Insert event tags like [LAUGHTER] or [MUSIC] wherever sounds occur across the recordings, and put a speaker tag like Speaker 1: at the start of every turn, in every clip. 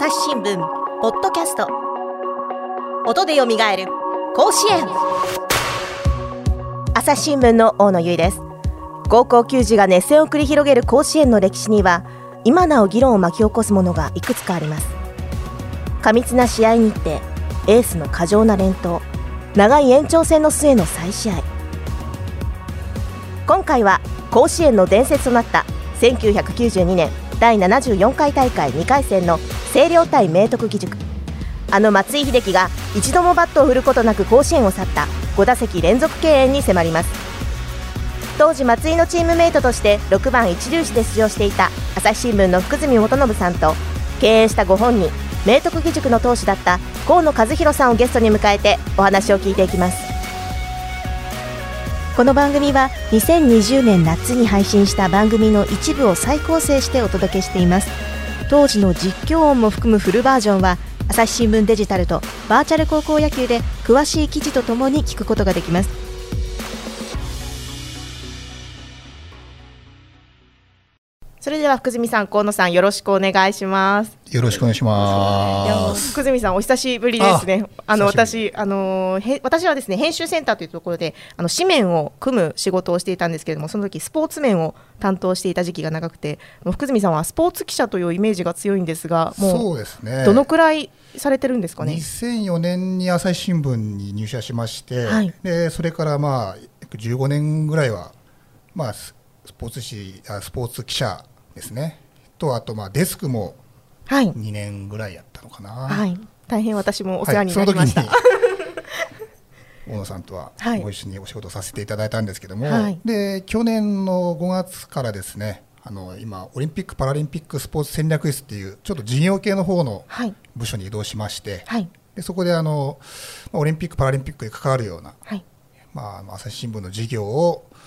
Speaker 1: 朝日新聞ポッドキャスト。音でよみがえる甲子園。朝日新聞の大野由依です。高校球児が熱戦を繰り広げる甲子園の歴史には今なお議論を巻き起こすものがいくつかあります。過密な試合日程エースの過剰な連投長い延長戦の末の再試合。今回は甲子園の伝説となった1992年第74回大会2回戦の星稜対明徳義塾。あの松井秀喜が一度もバットを振ることなく甲子園を去った5打席連続敬遠に迫ります。当時松井のチームメイトとして6番一塁手で出場していた朝日新聞の福住元信さんと経営したご本人明徳義塾の投手だった河野和弘さんをゲストに迎えてお話を聞いていきます。この番組は2020年夏に配信した番組の一部を再構成してお届けしています。当時の実況音も含むフルバージョンは朝日新聞デジタルとバーチャル高校野球で詳しい記事とともに聞くことができます。それでは福住さん、河野さん、よろしくお願いします。
Speaker 2: よろしくお願いします。
Speaker 1: 福住さん、お久しぶりですね。あの私、あのへ私はですね編集センターというところであの紙面を組む仕事をしていたんですけれども、その時スポーツ面を担当していた時期が長くて、福住さんはスポーツ記者というイメージが強いんですが、も
Speaker 2: そうですね。
Speaker 1: うどのくらいされてるんですかね
Speaker 2: ？2004年に朝日新聞に入社しまして、
Speaker 1: はい
Speaker 2: でそれからまあ約15年ぐらいはまあススポーツ紙あスポーツ記者ですね。とあとまあデスクも
Speaker 1: はい、
Speaker 2: 2年ぐらいやったのかな。
Speaker 1: はい、大変私もお世話に
Speaker 2: はい。その時
Speaker 1: なりました。
Speaker 2: に [LAUGHS] 大野さんとは
Speaker 1: はい。
Speaker 2: ご一緒にお仕事させていただいたんですけども、
Speaker 1: はい。
Speaker 2: で去年の5月からですねあの今オリンピック・パラリンピックスポーツ戦略室っていうちょっと事業系の方の
Speaker 1: はい、
Speaker 2: 部署に移動しまして、
Speaker 1: はい、
Speaker 2: でそこであのまあオリンピック・パラリンピックに関わるような、
Speaker 1: はい、
Speaker 2: まあ、朝日新聞の事業を、まあ、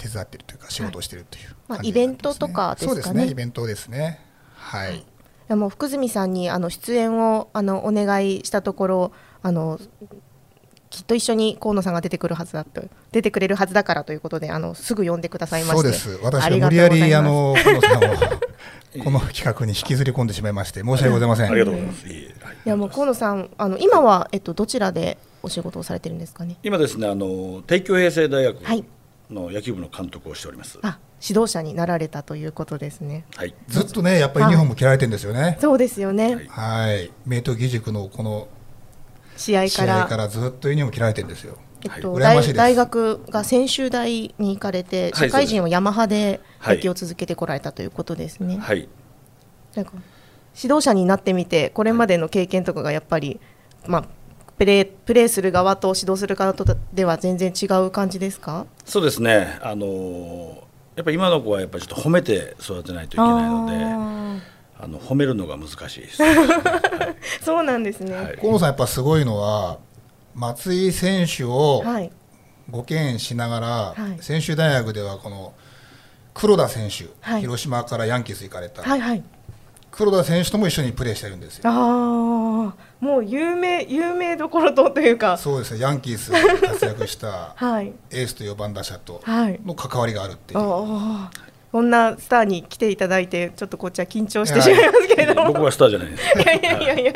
Speaker 2: 手伝っているというか仕事をしているという
Speaker 1: まあ
Speaker 2: 感じになってます
Speaker 1: イベントとかですかね。
Speaker 2: そうですねイベントですね。はい、
Speaker 1: い。やもう福住さんにあの出演をあのお願いしたところあのきっと一緒に河野さんが出てくるはずだと出てくれるはずだからということであのすぐ呼んでくださいまして。
Speaker 2: そうです。私
Speaker 1: が
Speaker 2: は無理やりあの河野さんをこの企画に引きずり込んでしまいまして申し訳ございません。
Speaker 3: ありがとうございます。い
Speaker 1: やもう河野さんあの今はえっとどちらでお仕事をされてるんですかね？
Speaker 3: 今ですね、あの帝京平成大学
Speaker 1: はい
Speaker 3: の野球部の監督をしております。
Speaker 1: あ指導者になられたということですね。
Speaker 3: はい。
Speaker 2: ずっとねやっぱりユニフォーム着られてるんですよね。
Speaker 1: そうですよね、
Speaker 3: はい。
Speaker 2: はい。明徳義塾のこの
Speaker 1: 試合
Speaker 2: 試
Speaker 1: から。
Speaker 2: 合からずっとユニフォーム着られてるんですよ。
Speaker 1: えっと、大大学が専修大に行かれて
Speaker 3: はい
Speaker 1: 社会人はヤマハで
Speaker 3: はい。
Speaker 1: 野球を続けてこられたということですね、
Speaker 3: はい。
Speaker 1: なんか指導者になってみてこれまでの経験とかがやっぱり、まあ、プレープレーする側と指導する側とでは全然違う感じですか？
Speaker 3: そうですね。あのやっぱり今の子はやっぱりちょっと褒めて育てないといけないので、あ
Speaker 1: あ
Speaker 3: の褒めるのが難しいです。
Speaker 1: ー [LAUGHS] そうなんですね。
Speaker 3: はい
Speaker 2: 河野さんやっぱすごいのは松井選手を
Speaker 1: はい、
Speaker 2: ご見しながら、
Speaker 1: はい
Speaker 2: 専修大学ではこの黒田選手、
Speaker 1: はい
Speaker 2: 広島からヤンキース行かれた、
Speaker 1: はい、はい。
Speaker 2: 黒田選手とも一緒にプレーしてるんですよ
Speaker 1: ああ、もう有名有名どころとというか、
Speaker 2: そうですねヤンキースで活躍した [LAUGHS]
Speaker 1: はい、
Speaker 2: エースと4番打者と
Speaker 1: はい。
Speaker 2: の関わりがあるっていう、
Speaker 1: ああ、こんなスターに来ていただいてちょっとこっちは緊張してしまいますけれども。
Speaker 3: 僕はスターじゃないです。
Speaker 1: いやいやいやいや。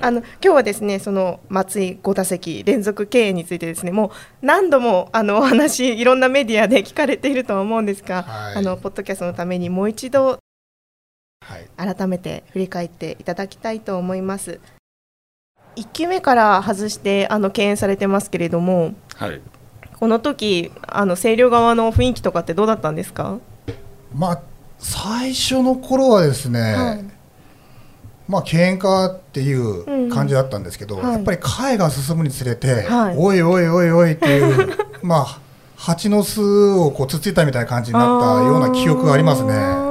Speaker 1: あの今日はですねその松井5打席連続経営についてですねもう何度もあのお話いろんなメディアで聞かれているとは思うんですが、
Speaker 2: はい
Speaker 1: あのポッドキャストのためにもう一度
Speaker 2: はい、
Speaker 1: 改めて振り返っていただきたいと思います。1球目から外してあの敬遠されてますけれども
Speaker 3: はい。
Speaker 1: この時あの星稜側の雰囲気とかってどうだったんですか、
Speaker 2: まあ最初の頃はですね、
Speaker 1: はい
Speaker 2: まあ喧嘩っていう感じだったんですけど、
Speaker 1: うんはい
Speaker 2: やっぱり回が進むにつれて、
Speaker 1: はい
Speaker 2: おいおいおいおいっていう [LAUGHS] まあ蜂の巣をこうつっついたみたいな感じになったような記憶がありますね。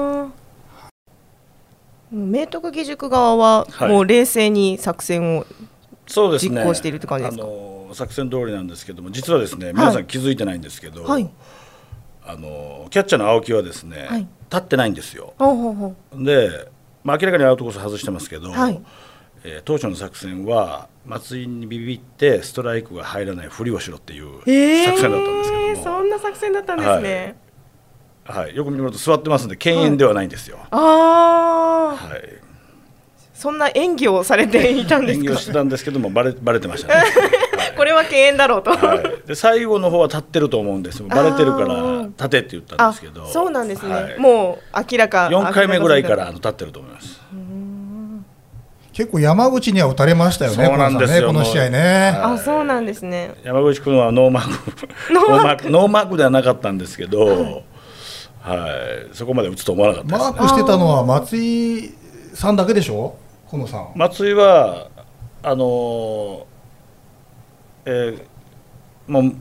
Speaker 1: 明徳義塾側は
Speaker 3: はい。
Speaker 1: もう冷静に作戦を。実行しているって感じですか？
Speaker 3: あの作戦通りなんですけども、実はですね、皆さん気づいてないんですけど、
Speaker 1: はい。
Speaker 3: あのキャッチャーの青木はですね、
Speaker 1: はい。
Speaker 3: 立ってないんですよ。
Speaker 1: ほうほうほう。
Speaker 3: で、まあ、明らかにアウトコース外してますけど、
Speaker 1: はい。
Speaker 3: えー当初の作戦は松井にビビってストライクが入らないふりをしろっていう
Speaker 1: えー
Speaker 3: 作戦だったんですけども、
Speaker 1: そんな作戦だったんですね、
Speaker 3: はい、よく見ると座ってますんで敬遠ではないんですよ。
Speaker 1: ああ
Speaker 3: はい、
Speaker 1: そんな演技をされていたんですか？
Speaker 3: 演技をしてたんですけどもバレバレてましたね、[LAUGHS]
Speaker 1: これは敬遠だろうと、
Speaker 3: はい、で最後の方は立ってると思うんですバレてるから立てって言ったん
Speaker 1: あ
Speaker 3: ですけど。
Speaker 1: そうなんですね、
Speaker 3: はい。
Speaker 1: もう明らか
Speaker 3: 4回目ぐらいからあの立ってると思います。
Speaker 2: 結構山口には打たれましたよね、
Speaker 3: そうなんですよ。
Speaker 2: この試合ね。
Speaker 3: もう
Speaker 1: あそうなんですね。
Speaker 3: 山口君はノーマーク。ノーマーク。ノーマークではなかったんですけど、はい、そこまで打つと思わなかったです、ね。
Speaker 2: マークしてたのは松井さんだけでしょ、このさん。
Speaker 3: 松井はあのーえーもう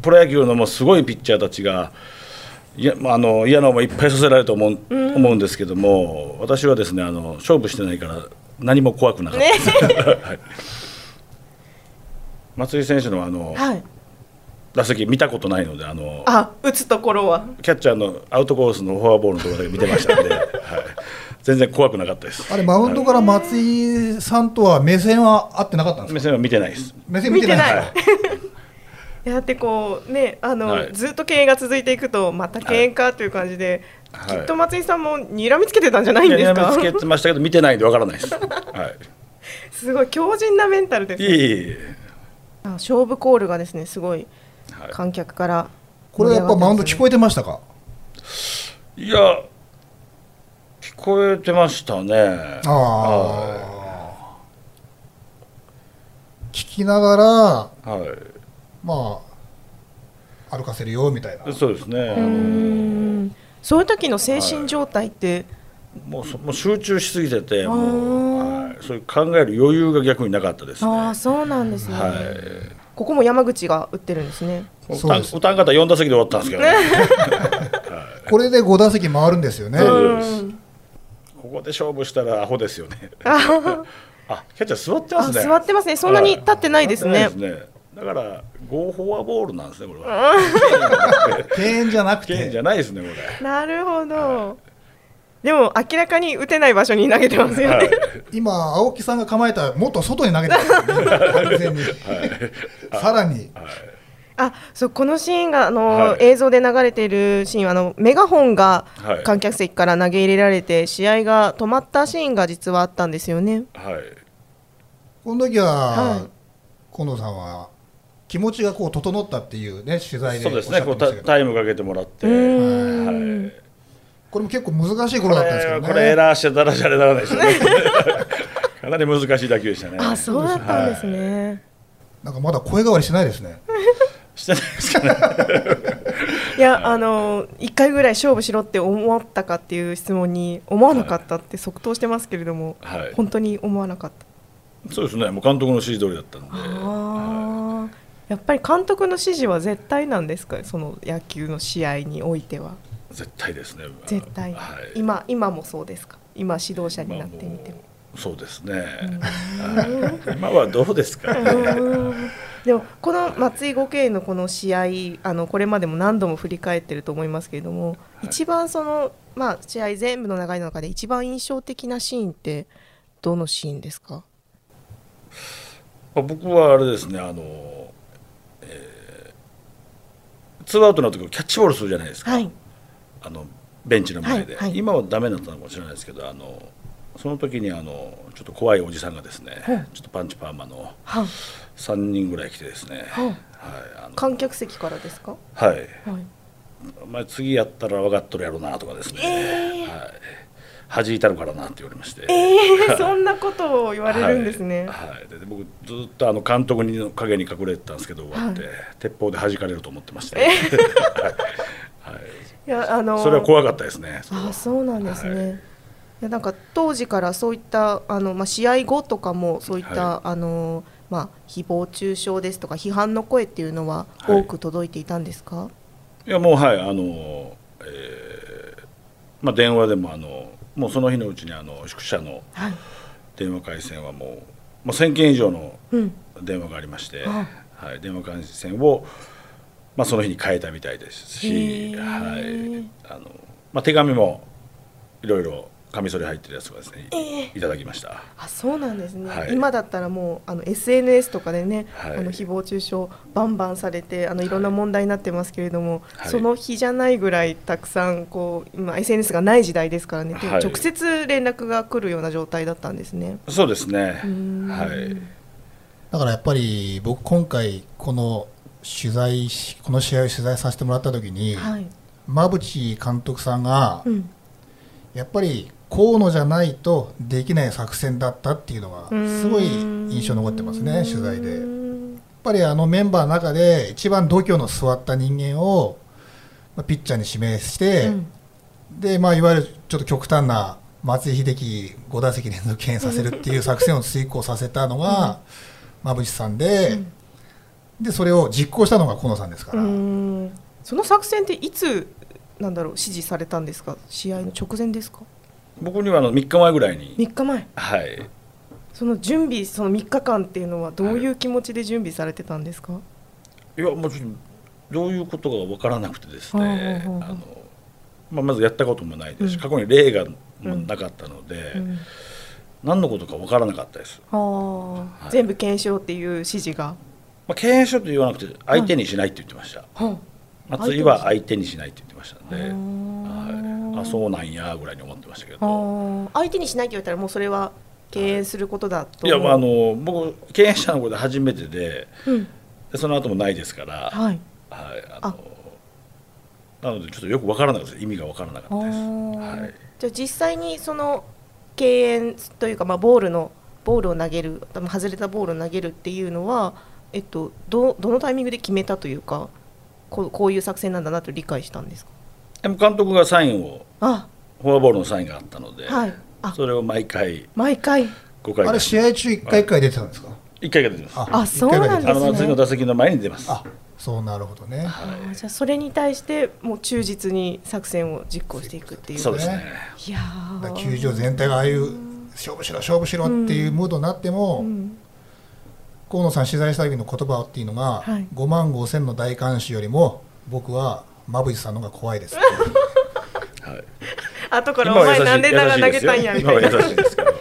Speaker 3: プロ野球のもうすごいピッチャーたちがいやまああの嫌な思いいっぱいさせられると思う,、思うんですけども私はですねあの勝負してないから何も怖くなかった。です、[LAUGHS] はい。松井選手のあの、
Speaker 1: はい
Speaker 3: 打席見たことないのであの
Speaker 1: あ打つところは。
Speaker 3: キャッチャーのアウトコースのフォアボールのところだけ見てましたんで、はい、全然怖くなかったです。
Speaker 2: あれ、マウンドから松井さんとは目線は合ってなかったんですか？
Speaker 3: 目線は見てないです。
Speaker 2: 目線見てない。
Speaker 1: 見てない。
Speaker 3: はい。
Speaker 1: いやだってこうねあの、
Speaker 3: はい。
Speaker 1: ずっと敬遠が続いていくとまた敬遠かという感じで、
Speaker 3: はい。
Speaker 1: きっと松井さんも睨みつけてたんじゃないんですか？
Speaker 3: 見つけてましたけど見てないんでわからないです。は
Speaker 1: すごい強靭なメンタルです
Speaker 3: い。いえいえい
Speaker 1: あ勝負コールがですねすごい観客から
Speaker 2: これやっぱマウンド聞こえてましたか？
Speaker 3: い。いや聞こえてましたね。
Speaker 2: あ
Speaker 3: は
Speaker 2: あ。聞きながら、
Speaker 3: い。はい。
Speaker 2: まあ、歩かせるよみたいな。
Speaker 3: そうですね。あの
Speaker 1: んそういう時の精神状態って、
Speaker 3: もうそもう集中しすぎてて、
Speaker 1: あ
Speaker 3: もう
Speaker 1: ー
Speaker 3: はい、そういう考える余裕が逆になかったですね。
Speaker 1: ああそうなんですね、
Speaker 3: はい。
Speaker 1: ここも山口が打ってるんですね。
Speaker 2: そうです。
Speaker 3: おたん方4打席で終わったんですけど、ね、[LAUGHS]
Speaker 2: これで5打席回るんですよね。
Speaker 3: ここで勝負したらアホですよね。
Speaker 1: あ [LAUGHS]
Speaker 3: あ、キャッチャー座ってますね。
Speaker 1: あ座ってますね。そんなに立ってないですね。
Speaker 3: だから、ゴーフォアボールなんですね、これ。は。
Speaker 2: 敬遠じゃなくて、
Speaker 3: 剣じゃないですね、これ。
Speaker 1: なるほど、でも明らかに打てない場所に投げてますよね、
Speaker 3: はい。[LAUGHS]
Speaker 2: 今、青木さんが構えたらもっと外に投げてますよね、完全に。さらに、
Speaker 1: あそうこのシーンがあの、
Speaker 3: はい。
Speaker 1: 映像で流れているシーンはあのメガホンが
Speaker 3: はい。
Speaker 1: 観客席から投げ入れられて、試合が止まったシーンが実はあったんですよね。
Speaker 3: はい。
Speaker 2: この時は、
Speaker 1: はい。
Speaker 2: 近藤さんは気持ちがこう整ったっていうね、取材で
Speaker 3: そうですね、こうタイムかけてもらって。
Speaker 1: う
Speaker 3: はい
Speaker 2: これも結構難しい
Speaker 3: こ
Speaker 2: 頃だったんですけど
Speaker 3: れ、これエ
Speaker 2: ね。
Speaker 3: ラーしてたらじゃれならないですよね。[LAUGHS] かなり難しい打球でしたね。
Speaker 1: あそうだったんですね。
Speaker 2: なんかまだ声変わりしないですね。
Speaker 3: してないですかね。[LAUGHS]
Speaker 1: いやあの1回ぐらい勝負しろって思ったかっていう質問に思わなかったって即答してますけれども、
Speaker 3: はい。
Speaker 1: 本当に思わなかった。
Speaker 3: そうですね、もう監督の指示通りだったんで。
Speaker 1: あーやっぱり監督の指示は絶対なんですか？その野球の試合においては
Speaker 3: 絶対ですね。
Speaker 1: 絶対、
Speaker 3: はい。
Speaker 1: 今今もそうですか？今指導者になってみても。
Speaker 3: そうですね。はい今はどうですか？
Speaker 1: うんでもこの松井五桂のこの試合あのこれまでも何度も振り返ってると思いますけれども、一番その、まあ、試合全部の流れの中で一番印象的なシーンってどのシーンですか？
Speaker 3: まあ僕はあれですね、あの、えーツーアウトの時キャッチボールするじゃないですか。
Speaker 1: はい
Speaker 3: あのベンチの前で、
Speaker 1: はいはい。
Speaker 3: 今はダメだったのかもしれないですけどあのその時にあのちょっと怖いおじさんがですね、
Speaker 1: ほう。
Speaker 3: ちょっとパンチパーマの
Speaker 1: は
Speaker 3: 3人ぐらい来てですね、
Speaker 1: ほう。
Speaker 3: はいあの。
Speaker 1: 観客席からですか、
Speaker 3: はい、
Speaker 1: はい、
Speaker 3: お前次やったら分かっとるやろなとかですね、
Speaker 1: えー。
Speaker 3: はい、弾いたるからなって言われまして、
Speaker 1: えー、[LAUGHS] そんなことを言われるんですね、
Speaker 3: はい。はい。でで僕ずっとあの監督にの陰に隠れてたんですけど終わって、
Speaker 1: はい。
Speaker 3: 鉄砲で弾かれると思ってまして、
Speaker 1: え [LAUGHS]
Speaker 3: はい。
Speaker 1: いやあの
Speaker 3: それは怖かったですね。
Speaker 1: あそうなんですね、
Speaker 3: はい。
Speaker 1: い、やなんか当時からそういったあの、まあ、試合後とかもそういった、
Speaker 3: は
Speaker 1: あのまあ、誹謗中傷ですとか批判の声っていうのは
Speaker 3: はい。
Speaker 1: 多く届いていたんですか、
Speaker 3: いやもうはいあの、えーまあ、電話でもあのもうその日のうちにあの宿舎の
Speaker 1: はい。
Speaker 3: 電話回線はもう、もう1000件以上の
Speaker 1: うん、
Speaker 3: 電話がありまして、
Speaker 1: あ。
Speaker 3: はい、電話回線を、まあ、その日に変えたみたいです
Speaker 1: へ
Speaker 3: し、
Speaker 1: ー。
Speaker 3: はい。あのまあ、手紙もいろいろカミソリ入ってるやつをですね、いただきました。
Speaker 1: あそうなんですね、
Speaker 3: はい。
Speaker 1: 今だったらもうあの SNS とかでね、
Speaker 3: はい。
Speaker 1: あの誹謗中傷バンバンされてあのい。ろんな問題になってますけれども、
Speaker 3: はい。
Speaker 1: その日じゃないぐらいたくさんこう今 SNS がない時代ですからね、
Speaker 3: はい。
Speaker 1: 直接連絡が来るような状態だったんですね。
Speaker 3: そうですね。
Speaker 1: ん。
Speaker 3: はい。
Speaker 2: だからやっぱり僕今回この取材しこの試合を取材させてもらった時に、
Speaker 1: はい、
Speaker 2: 馬淵監督さんが
Speaker 1: うん。
Speaker 2: やっぱり河野じゃないとできない作戦だったっていうのがすごい印象に残ってますね取材で。やっぱりあのメンバーの中で一番度胸の座った人間をまあピッチャーに指名して、
Speaker 1: うん。
Speaker 2: でまあ、いわゆるちょっと極端な松井秀喜5打席連続敬遠させるっていう作戦を遂行させたのが馬淵さんで,、でそれを実行したのが河野さんですか
Speaker 1: う
Speaker 2: ら、
Speaker 1: ん。その作戦っていつなんだろう指示されたんですか？試合の直前ですか？
Speaker 3: 僕にはあの3日前ぐらいに。
Speaker 1: 3日前。
Speaker 3: はい。
Speaker 1: その準備その3日間っていうのはどういう気持ちで準備されてたんですか、
Speaker 3: いやもちろんどういうことが分からなくてですね。あの、まあ、まずやったこともないです。し、
Speaker 1: うん。
Speaker 3: 過去に例がもなかったので、
Speaker 1: うん。
Speaker 3: 何のことか分からなかったです、
Speaker 1: はあ
Speaker 3: はい。
Speaker 1: 全部検証っていう指示が、
Speaker 3: まあ、敬遠書と言わなくて相手にしないって言ってました、
Speaker 1: は
Speaker 3: 松井は相手にしない。って言ってましたんで、
Speaker 1: あ
Speaker 3: はい、あそうなんやぐらいに思ってましたけど、
Speaker 1: はあ相手にしないって言われたらもうそれは敬遠することだと。
Speaker 3: いやまああの僕敬遠したのこれで初めてで
Speaker 1: うん。
Speaker 3: でその後もないですから、
Speaker 1: はい。
Speaker 3: はい、あのなのでちょっとよく分からなかったです。意味が分からなかったです、はい、
Speaker 1: じゃあ実際にその敬遠というか、まあ、ボールのボールを投げる多分外れたボールを投げるっていうのは、えっと、どどのタイミングで決めたというかこうこういう作戦なんだなと理解したんですか？
Speaker 3: でも監督がサインを
Speaker 1: あ。
Speaker 3: フォアボールのサインがあったので、
Speaker 1: はい。あ。
Speaker 3: それを毎回
Speaker 1: 毎回
Speaker 3: ？5回
Speaker 2: あれ試合中1回1回出てたんですか、
Speaker 3: 1回が出てます。
Speaker 1: あ。そうなんですね。
Speaker 3: あの松井の打席の前に出ます。
Speaker 2: あそうなるほどね。
Speaker 1: あーじゃあそれに対してもう忠実に作戦を実行していくっていう。
Speaker 3: そうですね。
Speaker 1: いや
Speaker 2: 球場全体がああいう勝負しろ勝負しろっていうムードになっても、
Speaker 1: うん
Speaker 2: 河野さん取材した時の言葉っていうのが、
Speaker 1: はい。
Speaker 2: 5万5千の大観衆よりも僕は馬淵さんの方が怖いです
Speaker 3: はい。
Speaker 1: 後からお前なんでだが投げたんやみたいな
Speaker 3: 優しいですけど。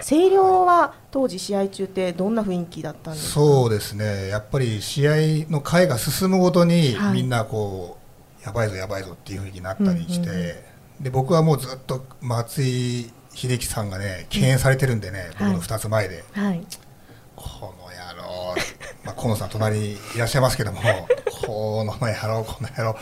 Speaker 1: 星稜は当時試合中ってどんな雰囲気だったんですか？
Speaker 2: そうですね。やっぱり試合の回が進むごとに、
Speaker 1: はい。
Speaker 2: みんなこうやばいぞやばいぞっていうふうになったりして、
Speaker 1: うんうんうん。
Speaker 2: で僕はもうずっと松井秀喜さんがね敬遠されてるんでね、僕の2つ前で、
Speaker 1: はい。
Speaker 2: こ [LAUGHS] まあ、河野さん隣にいらっしゃいますけども [LAUGHS] 河野の野郎この野郎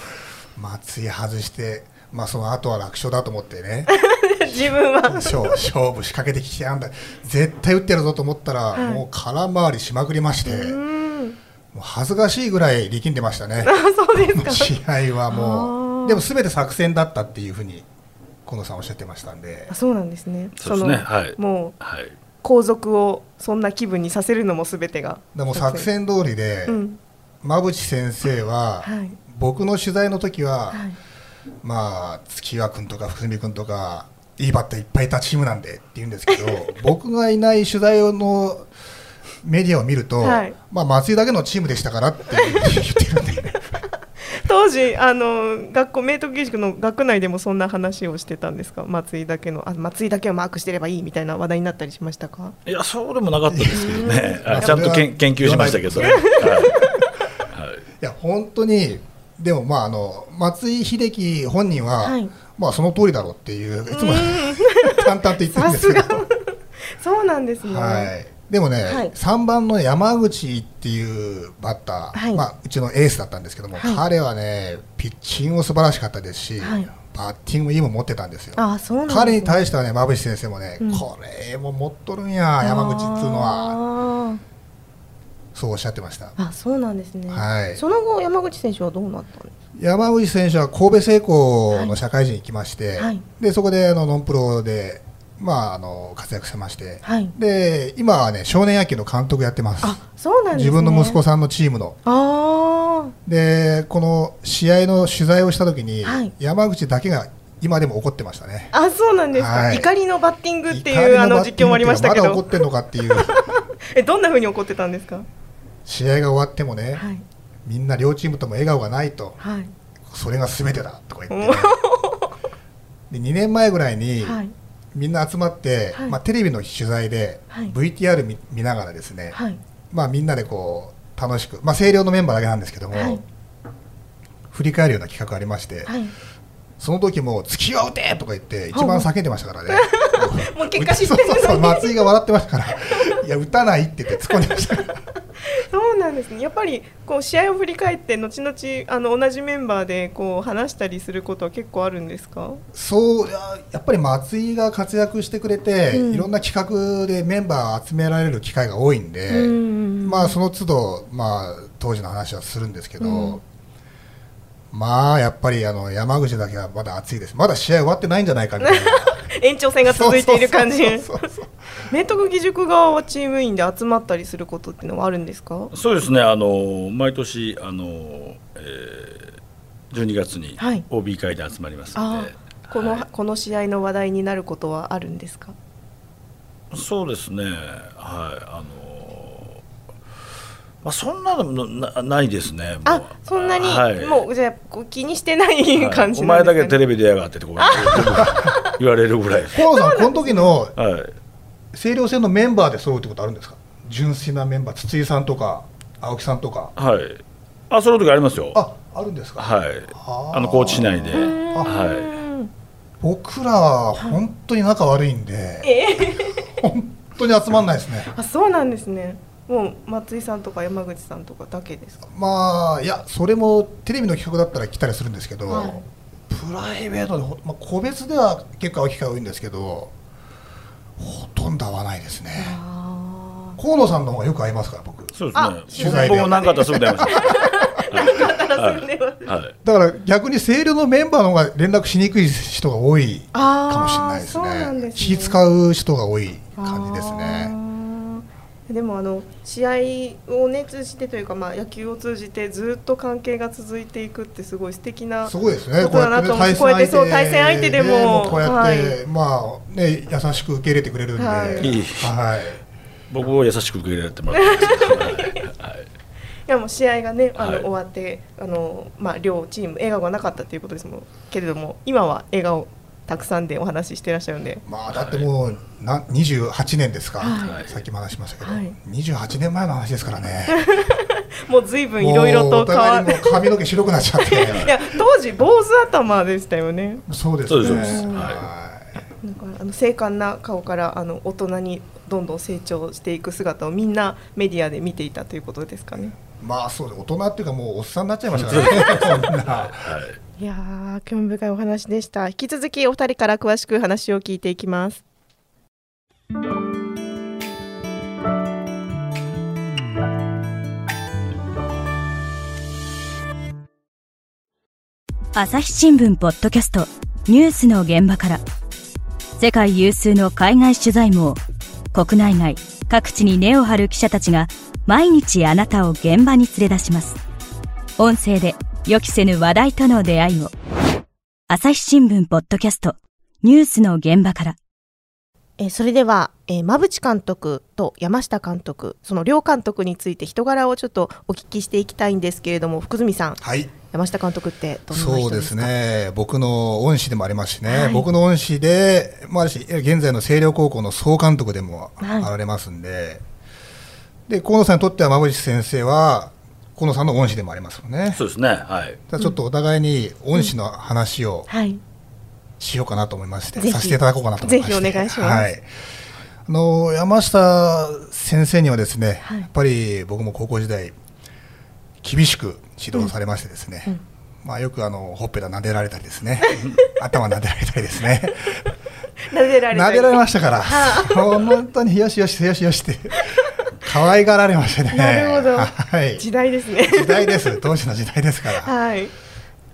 Speaker 2: 松井外して、まあ、その後は楽勝だと思ってね。[LAUGHS]
Speaker 1: 自分は。
Speaker 2: 勝勝負仕掛けてきてやんだ。絶対打ってやるぞと思ったら、
Speaker 1: はい。
Speaker 2: もう空回りしまくりまして、
Speaker 1: うん。
Speaker 2: もう恥ずかしいぐらい力んでましたね。
Speaker 1: あそうですか。
Speaker 2: 試合はもう。でも全て作戦だったっていうふうに河野さんおっしゃってましたんで。
Speaker 1: あそうなんですね。
Speaker 3: そうですね。はい。
Speaker 1: もう
Speaker 3: はい
Speaker 1: 後続をそんな気分にさせるのもすべてが
Speaker 2: でも作戦通りで、
Speaker 1: うん
Speaker 2: 馬淵先生は、
Speaker 1: はい
Speaker 2: 僕の取材の時は、
Speaker 1: はい
Speaker 2: まあ月輪君とか福住君とかいいバッターいっぱいいたチームなんでって言うんですけど僕がいない取材のメディアを見ると、
Speaker 1: はい
Speaker 2: まあ、松井だけのチームでしたからって言ってるんで
Speaker 1: 当時あの学校明徳義塾の学内でもそんな話をしてたんですか？松井だけのあ松井だけをマークしてればいいみたいな話題になったりしましたか？
Speaker 3: いやそうでもなかったですけどね。ちゃんとけん研究しましたけど、はいはい。
Speaker 2: いや本当にでもまああの松井秀喜本人は、
Speaker 1: はい。
Speaker 2: まあその通りだろうっていういつも淡々と言ってるんですけど。
Speaker 1: さそうなんですね、
Speaker 2: はい、でもね、
Speaker 1: はい。
Speaker 2: 3番の山口っていうバッター、
Speaker 1: はい。
Speaker 2: まあ、うちのエースだったんですけども、
Speaker 1: はい。
Speaker 2: 彼はねピッチングも素晴らしかったですし、
Speaker 1: はい。
Speaker 2: バッティングもいいもん持ってたんですよ。彼に対してはね馬淵先生もね、
Speaker 1: うん。
Speaker 2: これも持っとるんや山口っていうのは。
Speaker 1: は
Speaker 2: そうおっしゃってました。
Speaker 1: あそうなんですね、
Speaker 2: はい。
Speaker 1: その後山口選手はどうなったんです
Speaker 2: 山口選手は神戸製鋼の社会人に行きまして、
Speaker 1: はい。
Speaker 2: でそこであのノンプロで、まあ、あの活躍してまして、
Speaker 1: はい。
Speaker 2: で今はね少年野球の監督やってます。
Speaker 1: あそうなんね。
Speaker 2: 自分の息子さんのチームの。
Speaker 1: あ
Speaker 2: でこの試合の取材をしたときに、
Speaker 1: はい。
Speaker 2: 山口だけが今でも怒ってましたね。
Speaker 1: ああそうなんですか、
Speaker 2: はい。
Speaker 1: 怒りのバッティングっていうあの実況もありましたけど。
Speaker 2: まだ怒ってんのかっていう。[LAUGHS]
Speaker 1: えどんな風に怒ってたんですか？
Speaker 2: 試合が終わってもね、
Speaker 1: はい。
Speaker 2: みんな両チームとも笑顔がないと
Speaker 1: はい。
Speaker 2: それが全てだとか言って、ね、[LAUGHS] で2年前ぐらいに、
Speaker 1: はい
Speaker 2: みんな集まって、
Speaker 1: はい。
Speaker 2: まあ、テレビの取材で、
Speaker 1: はい。
Speaker 2: VTR 見見ながらですね、
Speaker 1: はい。
Speaker 2: まあ、みんなでこう楽しく、まあ、声量のメンバーだけなんですけども、
Speaker 1: はい。
Speaker 2: 振り返るような企画がありまして、
Speaker 1: はい。
Speaker 2: その時も「月は打て!」とか言って一番叫んでましたからね。[LAUGHS]
Speaker 1: もう結果知ってるのに。[LAUGHS]
Speaker 2: そうそうそう松井が笑ってましたから「いや打たない」って言って突っ込んでました。か [LAUGHS] ら
Speaker 1: そうなんですね。やっぱりこう試合を振り返って後々あの同じメンバーでこう話したりすることは結構あるんですか？
Speaker 2: そういややっぱり松井が活躍してくれて、
Speaker 1: うん。
Speaker 2: いろんな企画でメンバーを集められる機会が多いんで、
Speaker 1: うん
Speaker 2: まあその都度、まあ、当時の話はするんですけど、
Speaker 1: うん。
Speaker 2: まあやっぱりあの山口だけはまだ熱いです。まだ試合終わってないんじゃないかみたいな。[LAUGHS]
Speaker 1: 延長戦が続いている感じ明徳義塾側はチーム員で集まったりすることっていうのはあるんですか？
Speaker 3: そうですね。あの毎年あの、えー、12月に
Speaker 1: はい。
Speaker 3: OB 会で集まりますの
Speaker 1: あ
Speaker 3: で、
Speaker 1: ーこの、
Speaker 3: はい。
Speaker 1: この試合の話題になることはあるんですか？
Speaker 3: そうですね。はい。あのまあそんなのなないですね。もう。
Speaker 1: あそんなに、
Speaker 3: はい。
Speaker 1: もうじゃあこう気にしてない
Speaker 3: はい。
Speaker 1: 感じ
Speaker 3: お
Speaker 1: なんですか、ね
Speaker 3: 前だけテレビでやがってってこう言われるぐらい。です、
Speaker 2: 河野さんこの時の
Speaker 3: はい、
Speaker 2: 清涼戦のメンバーで揃うってことあるんですか？純粋なメンバー筒井さんとか青木さんとか。
Speaker 3: はい。あその時ありますよ。
Speaker 2: ああるんですか、
Speaker 3: はい。
Speaker 2: あ
Speaker 3: の高知市内で。は
Speaker 2: 僕らは本当に仲悪いんで、[LAUGHS] 本当に集まんないですね。
Speaker 1: あそうなんですね。もう松井さんとか山口さんとかだけですか？
Speaker 2: まあいやそれもテレビの企画だったら来たりするんですけど、
Speaker 1: はい。
Speaker 2: プライベートでほ、まあ、個別では結構会う機会多いんですけどほとんど会わないですね。
Speaker 1: あ。
Speaker 2: 河野さんの方がよく会いますから僕。
Speaker 3: そう
Speaker 1: あ
Speaker 3: ですね。
Speaker 2: 取材で
Speaker 3: 僕も何かあったらすぐ電話します。
Speaker 1: あ住んでます
Speaker 3: はい。
Speaker 2: だから逆に清涼のメンバーの方が連絡しにくい人が多いかもしれないです
Speaker 1: そうなん
Speaker 2: ね
Speaker 1: ですね。
Speaker 2: 気使う人が多い感じですね
Speaker 1: でもあの試合をね通じてというかまあ野球を通じてずっと関係が続いていくってすごい素敵な
Speaker 2: すごいですね。
Speaker 1: ことだなと思うこうやってそう対戦相手でも
Speaker 2: こうやって、
Speaker 1: はい。
Speaker 2: まあね優しく受け入れてくれるんで、
Speaker 1: は
Speaker 2: はい。
Speaker 3: 僕を優しく受け入れてもらってます。はいはい
Speaker 1: いやもう試合がねあの、
Speaker 3: はい
Speaker 1: 終わってあの、まあ、両チーム笑顔がなかったということですもん。けれども今は笑顔たくさんでお話ししてらっしゃるんで。
Speaker 2: まあだってもうな28年ですか、
Speaker 1: はい。
Speaker 2: さっきも話しましたけど、
Speaker 1: はい。
Speaker 2: 28年前の話ですからね。[LAUGHS]
Speaker 1: もう随分いろいろと変わ
Speaker 2: 互いにもう髪の毛白くなっちゃって。[LAUGHS]
Speaker 1: いや当時坊主頭でしたよね。
Speaker 2: そうです
Speaker 3: そうです
Speaker 2: ねは
Speaker 1: なんかあの精悍な顔からあの大人にどんどん成長していく姿をみんなメディアで見ていたということですかね。
Speaker 2: いまあそうです大人っていうかもうおっさんになっちゃいましたからね。[LAUGHS] みんな。
Speaker 3: はい
Speaker 1: いやー興味深いお話でした。引き続きお二人から詳しく話を聞いていきます。
Speaker 4: 朝日新聞ポッドキャストニュースの現場から世界有数の海外取材網国内外各地に根を張る記者たちが毎日あなたを現場に連れ出します音声で予期せぬ話題との出会いを。朝日新聞ポッドキャスト。ニュースの現場から。
Speaker 1: えーそれでは、えー馬淵監督と山下監督その両監督について人柄をちょっとお聞きしていきたいんですけれども福住さん。
Speaker 2: はい。
Speaker 1: 山下監督ってどんな人
Speaker 2: そうですね。僕の恩師でもありますしね、
Speaker 1: はい。
Speaker 2: 僕の恩師でもあ現在の星稜高校の総監督でも
Speaker 1: はい。
Speaker 2: あられますんで、で河野さんにとっては馬淵先生は河野さんの恩師でもありますよね。
Speaker 3: そうですね。はい。
Speaker 2: ただちょっとお互いに恩師の話を
Speaker 1: はい。
Speaker 2: しようかなと思いまして、させていただこうかなと思いまして。
Speaker 1: ぜひお願いします。
Speaker 2: はい。あの山下先生にはですね、
Speaker 1: はい。
Speaker 2: やっぱり僕も高校時代厳しく指導されましてですね、
Speaker 1: うん。うん
Speaker 2: まあ、よくあのほっぺた撫でられたりですね。[LAUGHS] 頭撫でられたりですね。
Speaker 1: 撫でられ
Speaker 2: 撫でられましたから。本当によしよしよしよしって可愛がられましてね。
Speaker 1: なるほど。
Speaker 2: はい、
Speaker 1: 時代ですね。
Speaker 2: 時代です。当時の時代ですから。
Speaker 1: はい。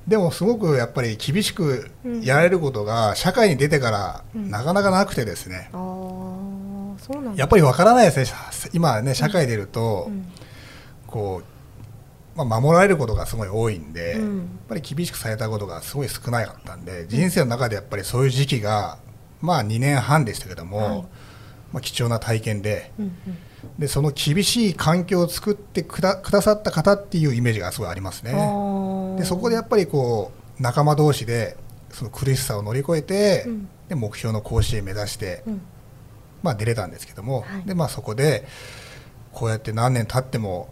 Speaker 2: でもすごくやっぱり厳しくやられることが社会に出てからなかなかなくてですね、
Speaker 1: ああそうなんだ。
Speaker 2: やっぱりわからないですね、今ね、社会に出ると、
Speaker 1: うん。
Speaker 2: こう、まあ、守られることがすごい多いんで、
Speaker 1: うん。
Speaker 2: やっぱり厳しくされたことがすごい少なかったんで、人生の中でやっぱりそういう時期が、まあ2年半でしたけども、
Speaker 1: はい。
Speaker 2: まあ、貴重な体験で
Speaker 1: うんうん
Speaker 2: で、その厳しい環境を作ってくださった方っていうイメージがすごいありますね。でそこでやっぱりこう仲間同士でその苦しさを乗り越えて、
Speaker 1: うん。
Speaker 2: で目標の甲子園目指して、
Speaker 1: うん。
Speaker 2: まあ、出れたんですけども、
Speaker 1: はい。
Speaker 2: でまあ、そこでこうやって何年経っても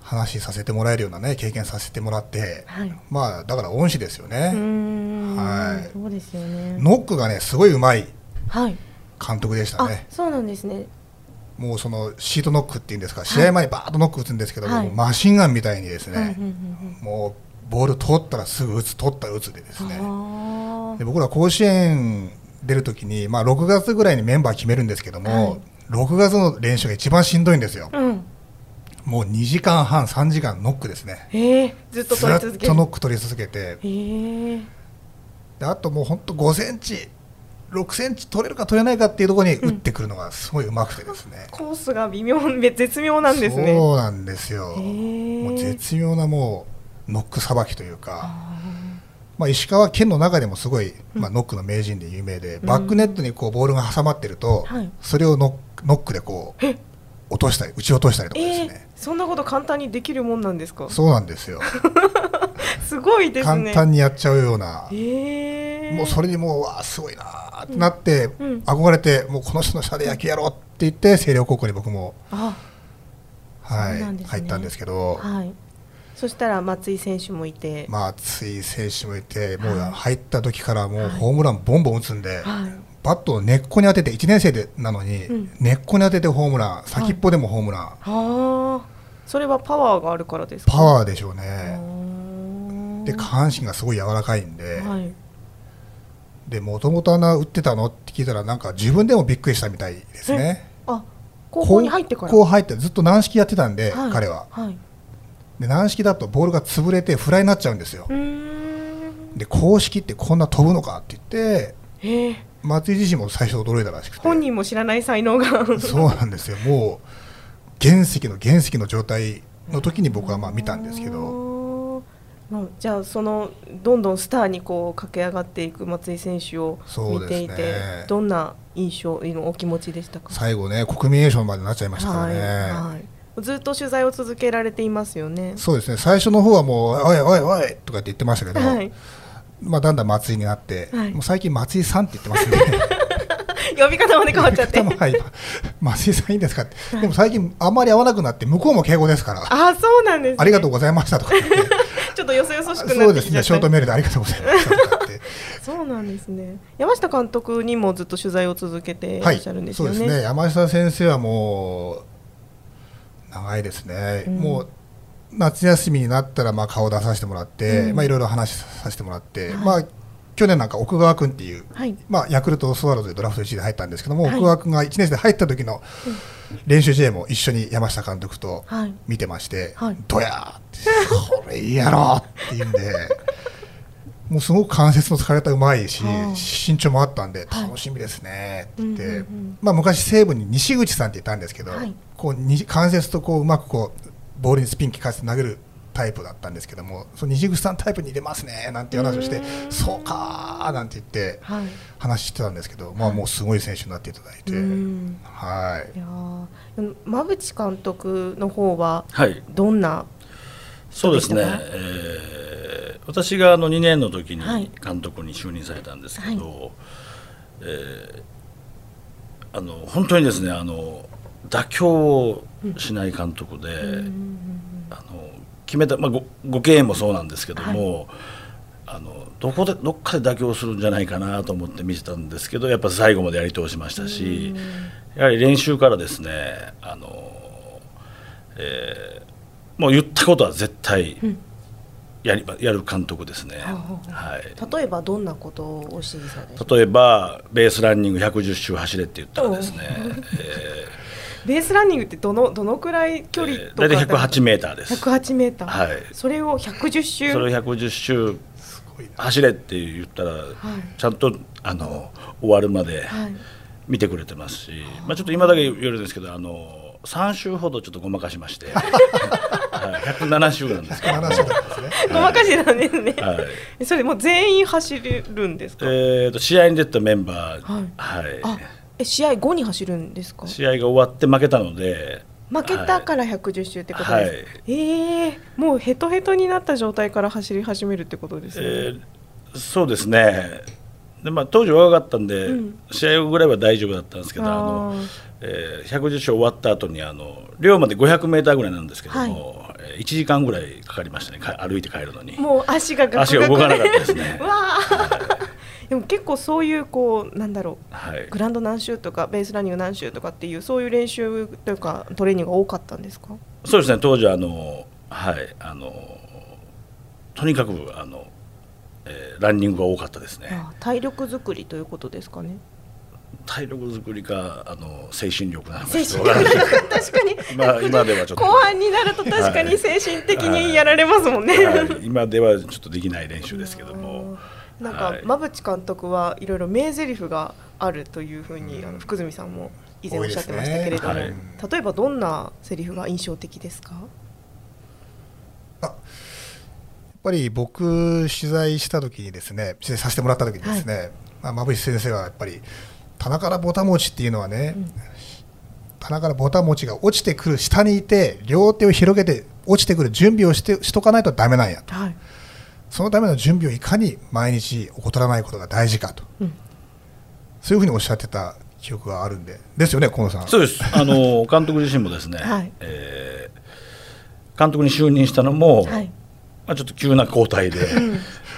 Speaker 2: 話させてもらえるようなね経験させてもらって、
Speaker 1: はい。
Speaker 2: まあだから恩師ですよね、
Speaker 1: ん。
Speaker 2: はい。
Speaker 1: そうですよね。
Speaker 2: ノックがねすごいうまい
Speaker 1: はい。
Speaker 2: 監督でした
Speaker 1: あ
Speaker 2: ね
Speaker 1: そうなんですね
Speaker 2: もうそのシートノックっていうんですか試合前にバーッとノック打つんですけども、
Speaker 1: はい。
Speaker 2: マシンガンみたいにですね、もうボール取ったらすぐ打つ取ったら打つでですね。で僕ら甲子園出るときに、まあ、6月ぐらいにメンバー決めるんですけども、6月の練習が一番しんどいんですよ。
Speaker 1: ー、うん。
Speaker 2: もう2時間半、3時間ノックですね、
Speaker 1: えー、ずっと取り続け
Speaker 2: ノック取り続けて、
Speaker 1: えー、
Speaker 2: であともう本当5センチ、6センチ取れるか取れないかっていうところに打ってくるのがすごいうまくてですね、
Speaker 1: コースが微妙絶妙なんですね。
Speaker 2: そうなんですよ、もう絶妙なもうノックさばきというか。まあ、石川県の中でもすごい、まあ、ノックの名人で有名で、バックネットにこうボールが挟まってると、
Speaker 1: はい。
Speaker 2: それをノックノックでこう落としたり打ち落としたりとかです
Speaker 1: えー
Speaker 2: ね、、
Speaker 1: そんなこと簡単にできるもんなんですか？
Speaker 2: そうなんですよ。[LAUGHS]
Speaker 1: すごいですね。
Speaker 2: 簡単にやっちゃうような、
Speaker 1: えー、
Speaker 2: もうそれにもうわあすごいなーってなって、
Speaker 1: うん。
Speaker 2: 憧れてもうこの人の下で野球やろうって言って星稜高校に僕も、
Speaker 1: あ。
Speaker 2: はい
Speaker 1: ね。
Speaker 2: 入ったんですけど、
Speaker 1: はい。そしたら松井選手もいて、
Speaker 2: まあ熱い選手もいてもう
Speaker 1: はい。
Speaker 2: 入った時からもうホームランボンボン打つんで、
Speaker 1: はい。
Speaker 2: バットを根っこに当てて1年生でなのに、
Speaker 1: うん。
Speaker 2: 根っこに当ててホームラン先っぽでもホームラン、
Speaker 1: はあ。それはパワーがあるからですか？
Speaker 2: パワーでしょう
Speaker 1: ー。
Speaker 2: ね、で下半身がすごい柔らかいんで、
Speaker 1: はい
Speaker 2: でもともと穴打ってたの？って聞いたらなんか自分でもびっくりしたみたいですね。
Speaker 1: あ高校に入ってから？
Speaker 2: 高校入ってずっと軟式やってたんで、
Speaker 1: はい
Speaker 2: 彼は。
Speaker 1: はい。
Speaker 2: で軟式だとボールが潰れてフライになっちゃうんですよ。で公式ってこんな飛ぶのかって言って
Speaker 1: えー、
Speaker 2: 松井自身も最初驚いたらしくて。
Speaker 1: 本人も知らない才能が。[LAUGHS]
Speaker 2: そうなんですよ。もう原石の原石の状態の時に僕はまあ見たんですけど。
Speaker 1: ど、まあ、じゃあそのどんどんスターにこう駆け上がっていく松井選手を見ていて、どんな印象のお気持ちでしたか？
Speaker 2: 最後ね国民栄誉賞までなっちゃいましたからね、
Speaker 1: はいはい、ずっと取材を続けられていますよね。
Speaker 2: そうですね。最初の方はもう「おいおいおい」とかって言ってましたけど、
Speaker 1: はい、
Speaker 2: まあ、だんだん松井になって、
Speaker 1: はい。
Speaker 2: もう最近松井さんって言ってますね。[LAUGHS]
Speaker 1: 呼び方まで変わっちゃって。[LAUGHS]
Speaker 2: はい、松井さんいいんですかって、でも最近あんまり合わなくなって向こうも敬語ですから。
Speaker 1: あ、そうなんです、ね。
Speaker 2: ありがとうございましたとか言って
Speaker 1: ちょっとよそよそしく
Speaker 2: そうですね。ショートメールでありがとうございましたとかって
Speaker 1: そうなんですね。山下監督にもずっと取材を続けていら
Speaker 2: はい
Speaker 1: っしゃるんですよね。
Speaker 2: そうですね。山下先生はもう長いですね、
Speaker 1: うん。
Speaker 2: もう夏休みになったらまあ顔出させてもらって、
Speaker 1: うん。
Speaker 2: まあいろいろ話させてもらって、
Speaker 1: はい。
Speaker 2: まあ去年なんか奥川君っていう、
Speaker 1: はい。
Speaker 2: まあ、ヤクルトスワローズでドラフト1位で入ったんですけども、
Speaker 1: はい。
Speaker 2: 奥川君が1年生で入った時の練習試合も一緒に山下監督と
Speaker 1: はい。
Speaker 2: 見てまして、
Speaker 1: はい。
Speaker 2: どやーって、これいいやろって言うんで、もうすごく関節の疲れたうまいし、
Speaker 1: はあ
Speaker 2: 身長もあったんで、
Speaker 1: はい。
Speaker 2: 楽しみですねって言って、
Speaker 1: うんうんうん。
Speaker 2: まあ、昔、西武に西口さんって言ったんですけど、
Speaker 1: はい。
Speaker 2: こうに関節とこううまくこうボールにスピン効かせて投げるタイプだったんですけども、その西口さんタイプに入れますねなんていう話をしてそうかーなんて言って
Speaker 1: はい。
Speaker 2: 話してたんですけど、まあ、もうすごい選手になっていただいて。
Speaker 1: うん。
Speaker 2: はい。
Speaker 1: いやー馬淵監督の方は
Speaker 3: はい。
Speaker 1: どんな
Speaker 3: そうですねえー私があの2年の時に
Speaker 1: はい。
Speaker 3: 監督に就任されたんですけど、えーあの本当にですねあの妥協をしない監督で、あの決めた、まあ、ごご経営もそうなんですけども、あのどこでどっかで妥協するんじゃないかなと思って見てたんですけどやっぱ最後までやり通しましたし、やはり練習からですねあの、えーもう言ったことは絶対やり、やる監督ですね。はい。
Speaker 1: 例えばどんなことをお指示された
Speaker 3: 例えばベースランニング110周走れって言ったらですね、え
Speaker 1: ベースランニングってどのどのくらい距離
Speaker 3: ー、
Speaker 1: とか
Speaker 3: 大体108メーターです。
Speaker 1: 108メーター、
Speaker 3: はい。
Speaker 1: それを110周
Speaker 3: それを110周走れって言ったら、ちゃんとあの終わるまで
Speaker 1: はい。
Speaker 3: 見てくれてますし、まあ、ちょっと今だけ言えるんですけどあの3周ほどちょっとごまかしまして、[LAUGHS] はい、107周なんですけど、
Speaker 2: ね。[LAUGHS]
Speaker 1: ごまかしなんですね、
Speaker 3: はい。
Speaker 1: それもう全員走れるんですか、
Speaker 3: えー、と試合に出たメンバー、
Speaker 1: はい。
Speaker 3: はい。
Speaker 1: あえ試合後に走るんですか？
Speaker 3: 試合が終わって負けたので。
Speaker 1: 負けたから110周ってことですか、
Speaker 3: はい。
Speaker 1: ええもうヘトヘトになった状態から走り始めるってことですね、
Speaker 3: えーそうですね。で、まあ、当時若かったんで、
Speaker 1: うん。
Speaker 3: 試合後ぐらいは大丈夫だったんですけどあの、えー、110勝終わった後にあの寮まで500メーターぐらいなんですけども、えー1時間ぐらいかかりましたね。か歩いて帰るのに。
Speaker 1: もう足がガクガク
Speaker 3: 足が動かなかったですね。[LAUGHS]
Speaker 1: うわーでも結構そういうこうなんだろう
Speaker 3: はい。
Speaker 1: グラウンド何周とかベースランニング何周とかっていうそういう練習というかトレーニングが多かったんですか？
Speaker 3: そうですね。当時はあのはいあのとにかくあの、えーランニングが多かったですね。
Speaker 1: あ体力作りということですかね？
Speaker 3: 体力作りかあの精神力なのか。
Speaker 1: 精神
Speaker 3: わからない
Speaker 1: 確かに。[LAUGHS]
Speaker 3: 今今ではちょっと。
Speaker 1: 後半になると確かに精神的にやられますもんね、
Speaker 3: はい、今ではちょっとできない練習ですけども
Speaker 1: なんか、
Speaker 3: はい。
Speaker 1: 馬淵監督はいろいろ名台詞があるというふうに、あの福住さんも以前おっしゃってましたけれども、
Speaker 3: 多い。です
Speaker 2: ね
Speaker 1: 例えばどんなセリフが印象的ですか？
Speaker 2: やっぱり僕取材した時にですね取材させてもらった時にですね、まあ、馬淵先生はやっぱり棚からぼた餅っていうのはね、棚からぼた餅が落ちてくる下にいて両手を広げて落ちてくる準備をしてしとかないとダメなんやと。
Speaker 1: はい
Speaker 2: そのための準備をいかに毎日怠らないことが大事かと、
Speaker 1: うん。
Speaker 2: そういうふうにおっしゃってた記憶があるんで。ですよね河野さん。
Speaker 3: そうです。あの [LAUGHS] 監督自身もですね、
Speaker 1: はい。
Speaker 3: えー監督に就任したのも、
Speaker 1: はい。
Speaker 3: まあ、ちょっと急な交代で、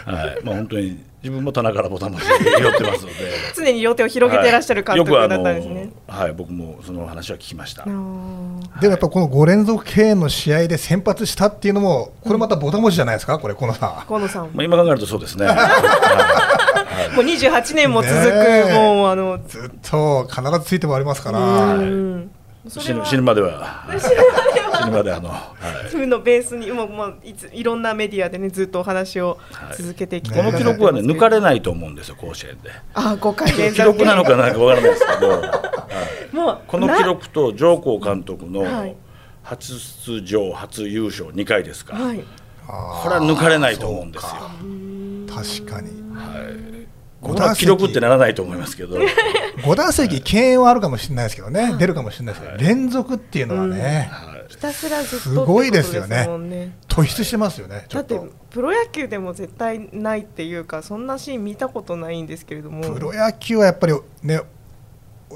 Speaker 3: はい。まあ、本当に自分も棚からボタンまで寄ってますので。[LAUGHS]
Speaker 1: 常に両手を広げていらっしゃる監督だったんですね、
Speaker 3: はいはい、僕もその話は聞きました。
Speaker 2: でもやっぱこの5連続敬遠の試合で先発したっていうのもこれまたぼたもちじゃないですか？これ河野さん。
Speaker 1: 河野さん。も
Speaker 3: まあ、今考えるとそうですね。[LAUGHS] はい。
Speaker 1: もう28年も続く、もうあの。
Speaker 2: ずっと必ずついてもありますから、
Speaker 1: は
Speaker 3: 死ぬ死ぬまでは。死ぬまであの、はい、
Speaker 1: そうのベースにもうもういついろんなメディアでねずっとお話を続けてきて、はい、
Speaker 3: この記録はね抜かれないと思うんですよ甲子園で。
Speaker 1: あ5回連続記
Speaker 3: 録なのかなんかわからないですけど、はい、
Speaker 1: もう
Speaker 3: この記録と上皇監督の初出場初優勝2回ですから、
Speaker 1: はい、
Speaker 3: これは抜かれないと思うんですよ。
Speaker 2: 確かに、
Speaker 3: はい。5打記録ってならないと思いますけど。
Speaker 2: 5打席敬遠はあるかもしれないですけどね、出るかもしれないですけど、連続っていうのはね、
Speaker 1: ひたすらずっと
Speaker 2: すごいですよね。突出してますよね
Speaker 1: だってプロ野球でも絶対ないっていうかそんなシーン見たことないんですけれども。
Speaker 2: プロ野球はやっぱりね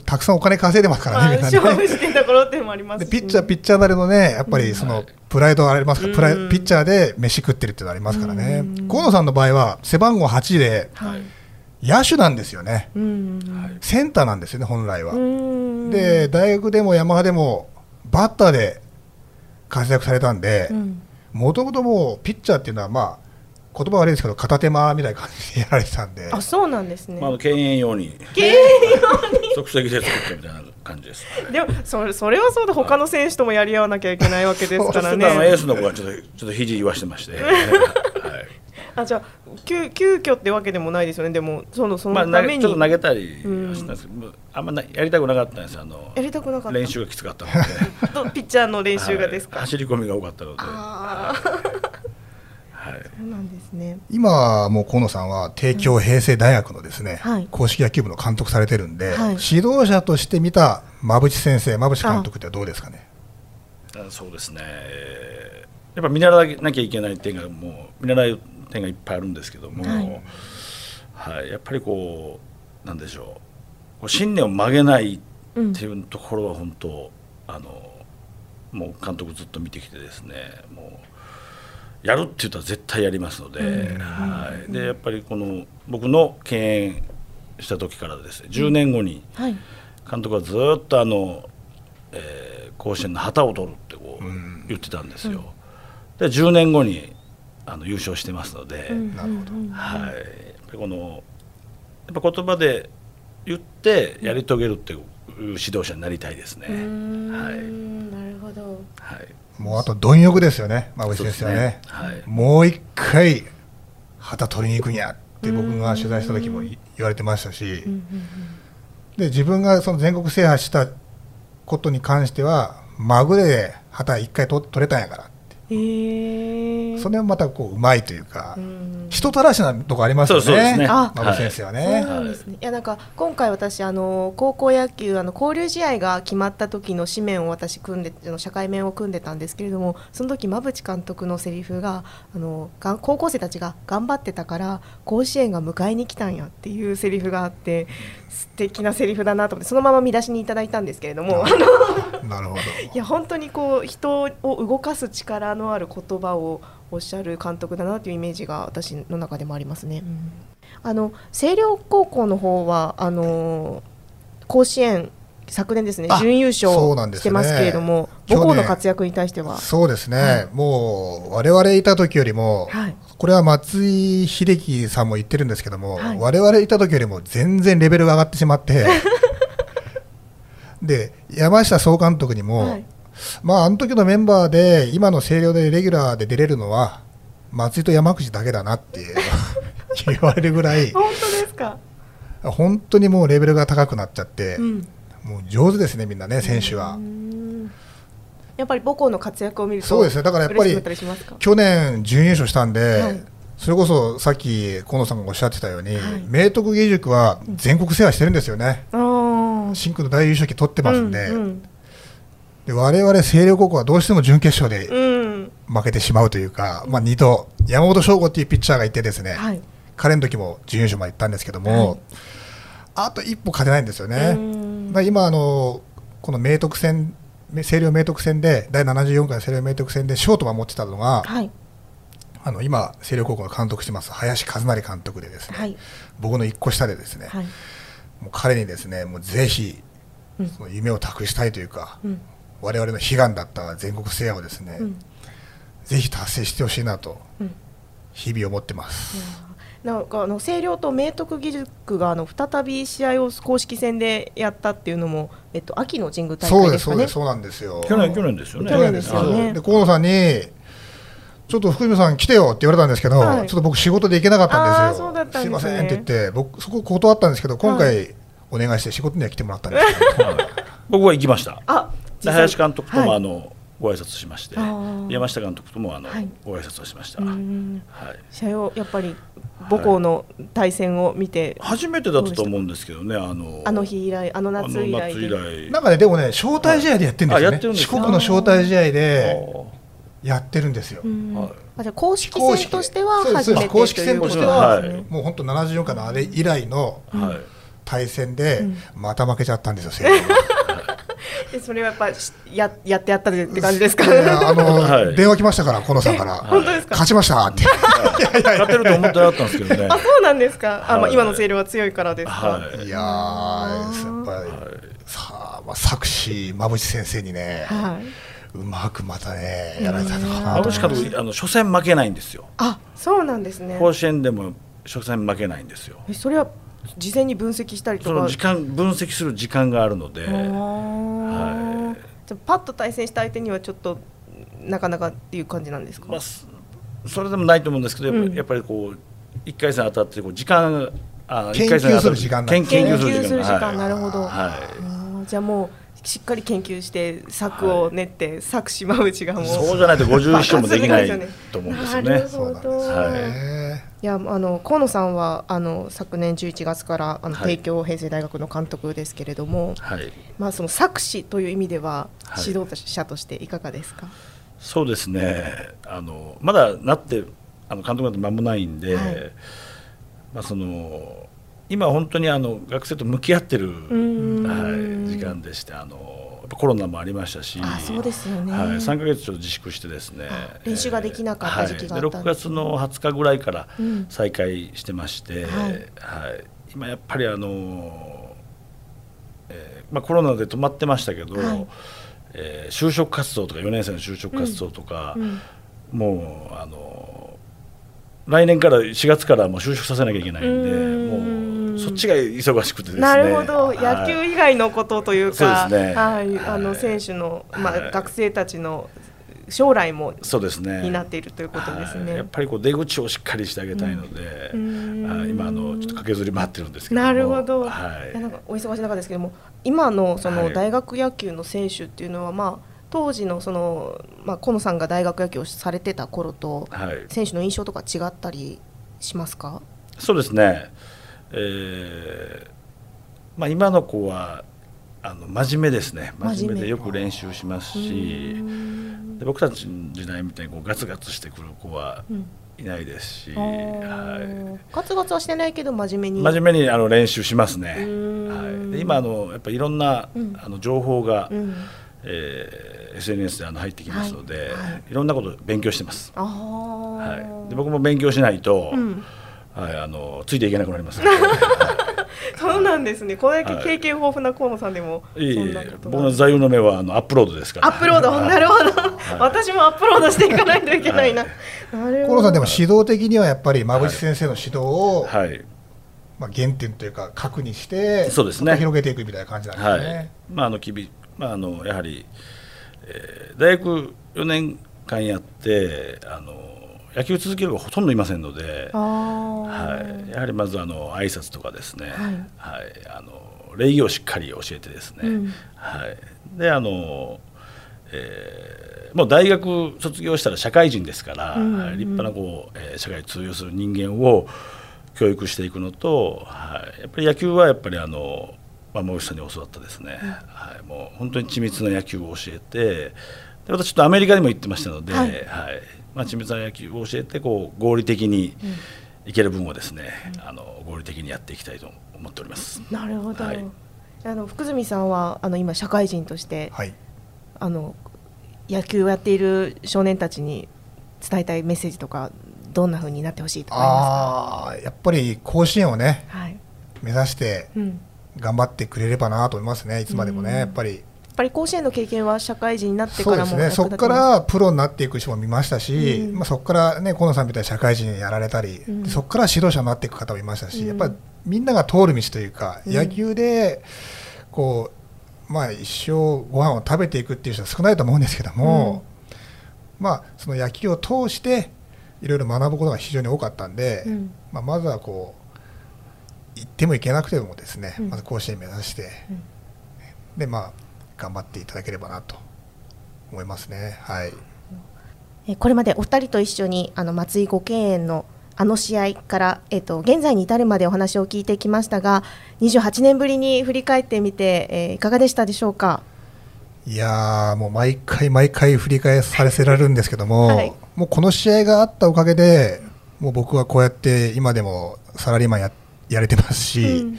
Speaker 2: たくさんお金稼いでますからね、みんな。
Speaker 1: 勝負してところでもあります、
Speaker 2: ね、ピッチャー、ピッチャーなりのね、やっぱりそのプライドがありますから、プライピッチャーで飯食ってるっていうのありますからね。河野さんの場合は、背番号8で、
Speaker 1: はい。
Speaker 2: 野手なんですよね、
Speaker 1: うん。
Speaker 2: センターなんですよね、本来は。
Speaker 1: うん。
Speaker 2: で、大学でもヤマハでも、バッターで活躍されたんで
Speaker 1: う、ん。
Speaker 2: もともともうピッチャーっていうのは、まあ、言葉悪いですけど、片手間みたいな感じでやられてたんで、
Speaker 1: あそうなんですね。
Speaker 3: まあ敬遠用に。
Speaker 1: 敬遠
Speaker 3: 即席で作ったみたいな感じです。
Speaker 1: でもそれそれはそうで他の選手ともやり合わなきゃいけないわけですから
Speaker 3: ちょっとあのエー
Speaker 1: ね
Speaker 3: スの子がちょっとちょっと肘言わしてまして、は [LAUGHS] い
Speaker 1: あじゃあ急急遽ってわけでもないですよね。でもそのそ
Speaker 3: まあ
Speaker 1: のために。
Speaker 3: 投げちょっと投げたりはしたんですけど、あんまなやりたくなかったんですよ。あの
Speaker 1: やりたくなかった。
Speaker 3: 練習がきつかったので。[LAUGHS]
Speaker 1: とピッチャーの練習がですか、
Speaker 3: はい。走り込みが多かったので、
Speaker 1: ああ
Speaker 3: はい、
Speaker 1: そうなんですね。
Speaker 2: 今はもう河野さんは帝京平成大学のですね、
Speaker 1: はい。
Speaker 2: 公式野球部の監督されてるんで、
Speaker 1: はい。
Speaker 2: 指導者として見た馬淵先生、馬淵監督ってはどうですかね？
Speaker 3: あそうですね。えーやっぱ見習わなきゃいけない点がもう見習う点がいっぱいあるんですけども、
Speaker 1: はい。
Speaker 3: はいやっぱりこうなんでしょうこう信念を曲げないっ
Speaker 1: うん。
Speaker 3: ていうところは本当あのもう監督ずっと見てきてですねもうやるって言ったら絶対やりますので,、はい、でやっぱりこの僕の敬遠した時からですね10年後に
Speaker 1: はい。
Speaker 3: 監督はずっとあの、えー甲子園の旗を取るってこう言ってたんですよ。で10年後にあの優勝してますので、
Speaker 2: なるほど。
Speaker 3: はい、やっぱりこのやっぱ言葉で言ってやり遂げるっていう指導者になりたいですね。はい
Speaker 1: なるほど
Speaker 3: はい。
Speaker 2: もうあと貪欲ですよね、馬淵先生はね。
Speaker 3: はい。
Speaker 2: もう一回旗取りに行くんやって僕が取材した時もい言われてましたし、で自分がその全国制覇したことに関してはまぐれで旗一回取取れたんやから
Speaker 1: え
Speaker 2: それもまたこううまいというか、
Speaker 1: うん。
Speaker 2: 人たらしなとこありますよね。
Speaker 3: そうね
Speaker 1: あ
Speaker 2: 馬淵先生は
Speaker 1: そう
Speaker 2: ね。
Speaker 1: なんですね。い。やなんか今回私あの高校野球あの交流試合が決まった時の紙面を私組んであの社会面を組んでたんですけれども、その時馬淵監督のセリフがあのが高校生たちが頑張ってたから甲子園が迎えに来たんやっていうセリフがあって素敵なセリフだなと思ってそのまま見出しにいただいたんですけれども、あの [LAUGHS]
Speaker 2: なるほど。
Speaker 1: いや本当にこう人を動かす力のある言葉をおっしゃる監督だなというイメージが私の中でもありますね。あの星稜高校の方はあの甲子園昨年ですね
Speaker 2: あ
Speaker 1: 準優勝してますけれども、
Speaker 2: 去年。
Speaker 1: 母校の活躍に対しては、
Speaker 2: そうですね、
Speaker 1: はい。
Speaker 2: もう我々いた時よりも、
Speaker 1: はい。
Speaker 2: これは松井秀喜さんも言ってるんですけども、
Speaker 1: はい。
Speaker 2: 我々いた時よりも全然レベルが上がってしまって、[LAUGHS] で山下総監督にも、
Speaker 1: はい。
Speaker 2: まあ、あの時のメンバーで、今の星稜でレギュラーで出れるのは、松井と山口だけだなって [LAUGHS] 言われるぐらい、
Speaker 1: 本当ですか、
Speaker 2: 本当にもうレベルが高くなっちゃって、
Speaker 1: うん。
Speaker 2: もう上手ですね、みんなね、選手は。
Speaker 1: うん。やっぱり母校の活躍を見ると
Speaker 2: そうですね。だからやっぱり去年、準優勝したんで、
Speaker 1: はい
Speaker 2: それこそさっき河野さんがおっしゃってたように、
Speaker 1: はい。
Speaker 2: 明徳義塾は全国制覇してるんですよね、真空の大優勝旗取ってますんで、
Speaker 1: うん
Speaker 2: で我々星稜高校はどうしても準決勝で
Speaker 1: うん。うん
Speaker 2: 負けてしまうというか、まあ、2度、山本翔吾っていうピッチャーがいて、ですね、
Speaker 1: はい。
Speaker 2: 彼の時も準優勝まで行ったんですけども、
Speaker 1: はい。
Speaker 2: あと一歩勝てないんですよね。
Speaker 1: うん。
Speaker 2: まあ、今あの、この明徳戦、星稜明徳戦で、第74回星稜明徳戦でショート守ってたのが、
Speaker 1: はい
Speaker 2: あの今、星稜高校の監督してます林和成監督でですね、
Speaker 1: はい。
Speaker 2: 僕の一個下でですね、
Speaker 1: はい。
Speaker 2: もう彼にですね、もうぜひ
Speaker 1: うん。
Speaker 2: その夢を託したいというか、
Speaker 1: うん。
Speaker 2: 我々の悲願だった全国制覇をですね、
Speaker 1: うん。
Speaker 2: ぜひ達成してほしいなと
Speaker 1: うん。
Speaker 2: 日々思ってます。
Speaker 1: なんかあの星稜と明徳義塾があの再び試合を公式戦でやったっていうのも、えっと、秋の神宮大
Speaker 2: そう
Speaker 1: 会ですかね。
Speaker 2: ですそうです。そうなんですよ。
Speaker 3: 去年去年ですよね。
Speaker 1: 去年ですよね。
Speaker 2: そうで河野さんにちょっと福島さん来てよって言われたんですけど、
Speaker 1: はい。
Speaker 2: ちょっと僕仕事で行けなかったんですよ。
Speaker 1: すね。
Speaker 2: いませんって言って僕そこ断ったんですけど今回お願いして仕事には来てもらったんですけど、
Speaker 3: 僕は行きました。
Speaker 1: あ
Speaker 3: で林監督とも、
Speaker 1: はい。
Speaker 3: あのご挨拶しまして山下監督ともあの、
Speaker 1: はい。
Speaker 3: ご挨拶をしました、
Speaker 1: うん。
Speaker 3: はい、
Speaker 1: 試合をやっぱり母校の対戦を見て、
Speaker 3: 初めてだったと思うんですけどねあの
Speaker 1: あの日以来あの夏以来
Speaker 3: あの夏以来。
Speaker 2: なんかねでもね招待試合でやってるんですよね。四国の招待試合
Speaker 3: あ
Speaker 2: で
Speaker 3: ー
Speaker 2: やってるんですよ。
Speaker 1: あじゃあ公式戦としては初めて。
Speaker 2: 公式戦としてはもう本当74回のあれ以来の
Speaker 3: はい。
Speaker 2: 対戦で
Speaker 1: うん。
Speaker 2: また負けちゃったんですよ、[LAUGHS]
Speaker 1: それはやっぱしややってやったでって感じですか、
Speaker 2: いやあの、[LAUGHS]
Speaker 3: はい。
Speaker 2: 電話来ましたから、河野さんから、
Speaker 1: 本当ですか？
Speaker 2: 勝ちましたって、
Speaker 3: 勝てると思ってなかったんですけどね。[LAUGHS]
Speaker 1: あそうなんですか、あま今の星稜は強いからですか、
Speaker 3: はい。
Speaker 2: いやー、やっぱり、さあ、まあ、作詞、馬淵先生にね、
Speaker 1: はい、
Speaker 2: うまくまたね、やられたのかなと
Speaker 3: 馬淵監督あの初戦負けないんですよ。
Speaker 1: あそうなんですね。
Speaker 3: 甲子園でも初戦負けないんですよ。
Speaker 1: えそれは事前に分析したりとか？
Speaker 3: その時間分析する時間があるので、はい。
Speaker 1: じゃあパッと対戦した相手にはちょっとなかなかっていう感じなんですか、
Speaker 3: まあ、すそれでもないと思うんですけど、やっぱ
Speaker 1: うん。
Speaker 3: やっぱりこう1回戦当たってこう時間あ
Speaker 2: 研究
Speaker 3: 一回戦当た
Speaker 2: する時間
Speaker 3: 研究
Speaker 1: 究する時間、
Speaker 3: はい。
Speaker 1: なるほど、
Speaker 3: はい。
Speaker 1: じゃあもうしっかり研究して策を練って、策島内がもう
Speaker 3: そうじゃないと51勝もできないと思うんですよね。
Speaker 1: なる。ほど、
Speaker 2: そうなんですね。
Speaker 1: い。やあの河野さんはあの昨年11月からあの、
Speaker 3: はい。
Speaker 1: 帝京平成大学の監督ですけれども、
Speaker 3: はい、
Speaker 1: まあ、その作詞という意味では、
Speaker 3: はい。
Speaker 1: 指導者としていかがですか、
Speaker 3: そうですね。あのまだなってあの監督なんて間もないんで、
Speaker 1: はい。
Speaker 3: まあ、その今本当にあの学生と向き合ってる、
Speaker 1: ん。
Speaker 3: はい、時間でしてあのコロナもありましたし
Speaker 1: あそうですよね、
Speaker 3: はい、3か月ちょっと自粛してですね
Speaker 1: あ練習ができなかった時期があったん
Speaker 3: はい、
Speaker 1: で
Speaker 3: です6月の20日ぐらいから
Speaker 1: うん。
Speaker 3: 再開してまして、
Speaker 1: はい。
Speaker 3: はい。今やっぱりあの、えーまあ、コロナで止まってましたけど、
Speaker 1: はい。
Speaker 3: えー就職活動とか4年生の就職活動とか、
Speaker 1: うん。
Speaker 3: もうあの来年から4月からもう就職させなきゃいけないんで
Speaker 1: うん。
Speaker 3: もうそっちが忙しくてですね。
Speaker 1: なるほど、
Speaker 3: はい。
Speaker 1: 野球以外のことというか、
Speaker 3: ね。
Speaker 1: はい、あの
Speaker 3: はい
Speaker 1: 選手の、まあ
Speaker 3: はい
Speaker 1: 学生たちの将来も
Speaker 3: そうですね。
Speaker 1: になっているということですね。
Speaker 3: はい。やっぱりこう出口をしっかりしてあげたいので、
Speaker 1: うん。
Speaker 3: はい。今あのちょっと駆けずり回ってるんですけども。
Speaker 1: なるほど、
Speaker 3: はい。
Speaker 1: なんかお忙しい中ですけども今のそ
Speaker 3: はい。
Speaker 1: の大学野球の選手っていうのは、まあ、当時のその、まあ、河野さんが大学野球をされてた頃と
Speaker 3: はい。
Speaker 1: 選手の印象とか違ったりしますか？
Speaker 3: そうですね、えーまあ、今の子はあの真面目ですね。真面目でよく練習しますしで僕たちの時代みたいにこうガツガツしてくる子はいないですし、は
Speaker 1: い、ガツガツはしてないけど真面目に。
Speaker 3: 真面目にあの練習しますね、はい、で今あのやっぱりいろんな、うん、あの情報が、うん。えー、SNS であの入ってきますので、はい。はい、いろんなこと勉強してます。はい、で僕も勉強しないと、うん、はい、あのついていけなくなります、ね、[LAUGHS]
Speaker 1: そうなんですね。これだけ経験豊富な河野さんでも、
Speaker 3: はい、いい僕の座右の銘はあのアップロードですから。
Speaker 1: アップロード、なるほど、私もアップロードしていかないといけないな。
Speaker 2: 河野さんでも指導的にはやっぱり馬淵先生の指導を、はい、まあ原点というか核にして
Speaker 3: そうですね。
Speaker 2: 広げていくみたいな感じなんですね。はい、
Speaker 3: まああのきびまああのやはり、えー、大学4年間やってあの野球続けるがほとんどいませんので、はい、やはりまずあの挨拶とかですね、はい、はい、あの礼儀をしっかり教えてですね、うん、はい、であの、えー、もう大学卒業したら社会人ですから、うんうん、立派なこう、えー、社会に通用する人間を教育していくのと、はい、やっぱり野球はやっぱりあの馬内さんに教わったですね、うん、はい、もう本当に緻密な野球を教えてで私ちょっとアメリカにも行ってましたので、はい、はいまあ、緻密な野球を教えてこう合理的にいける分をですね、うん、あの合理的にやっていきたいと思っております。
Speaker 1: なるほど、はい、あの福住さんはあの今社会人として、はい、あの野球をやっている少年たちに伝えたいメッセージとかどんなふうになってほしいと思いますか？
Speaker 2: やっぱり甲子園をね、はい、目指して頑張ってくれればなと思いますねいつまでもね、やっぱり
Speaker 1: ぱり甲子園の経験は社会人になってからも
Speaker 2: そうですね。そこからプロになっていく人も見ましたし、うん、まあ、そこからね河野さんみたいに社会人やられたり、うん、そこから指導者になっていく方もいましたし、うん、やっぱりみんなが通る道というか、野球でこう、まあ、一生ご飯を食べていくっていう人は少ないと思うんですけども、まあ、その野球を通していろいろ学ぶことが非常に多かったんで、まあ、まずはこう行っても行けなくてもですね、まず甲子園目指して、でまあ頑張っていただければなと思いますね。はい。
Speaker 1: これまでお二人と一緒にあの松井五敬園のあの試合から、えっと、現在に至るまでお話を聞いてきましたが28年ぶりに振り返ってみて、えー、いかがでしたでしょうか？
Speaker 2: いやもう毎回毎回振り返させられるんですけども、はい、もうこの試合があったおかげでもう僕はこうやって今でもサラリーマンややれてますし、うん、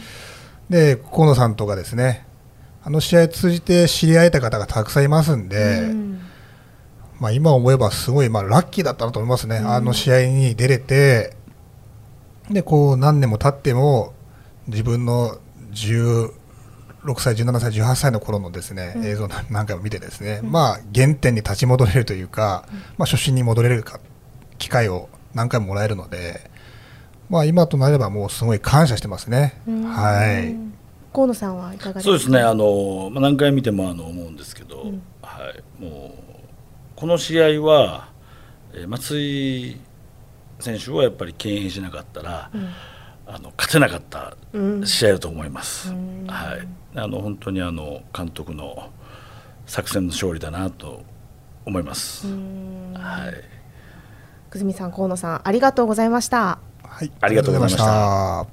Speaker 2: で河野さんとかですねあの試合通じて知り合えた方がたくさんいますんで、うん、まあ、今思えばすごいまあラッキーだったなと思いますね、うん、あの試合に出れてでこう何年も経っても自分の16歳、17歳、18歳の頃のですね、うん、映像なんかを見てですね、まあ、原点に立ち戻れるというか、まあ、初心に戻れるか機会を何回ももらえるので、まあ、今となればもうすごい感謝してますね。はい
Speaker 1: 河野さんはいかがですか？
Speaker 3: そうですねあの、まあ、何回見てもあの思うんですけど、うん、はい、もうこの試合は、えー、松井選手はやっぱり敬遠しなかったら、うん、あの勝てなかった試合だと思います。うん、はい、あの本当にあの監督の作戦の勝利だなと思います。はい。
Speaker 1: 久住さん、河野さん、ありがとうございました。
Speaker 3: はい、ありがとうございました。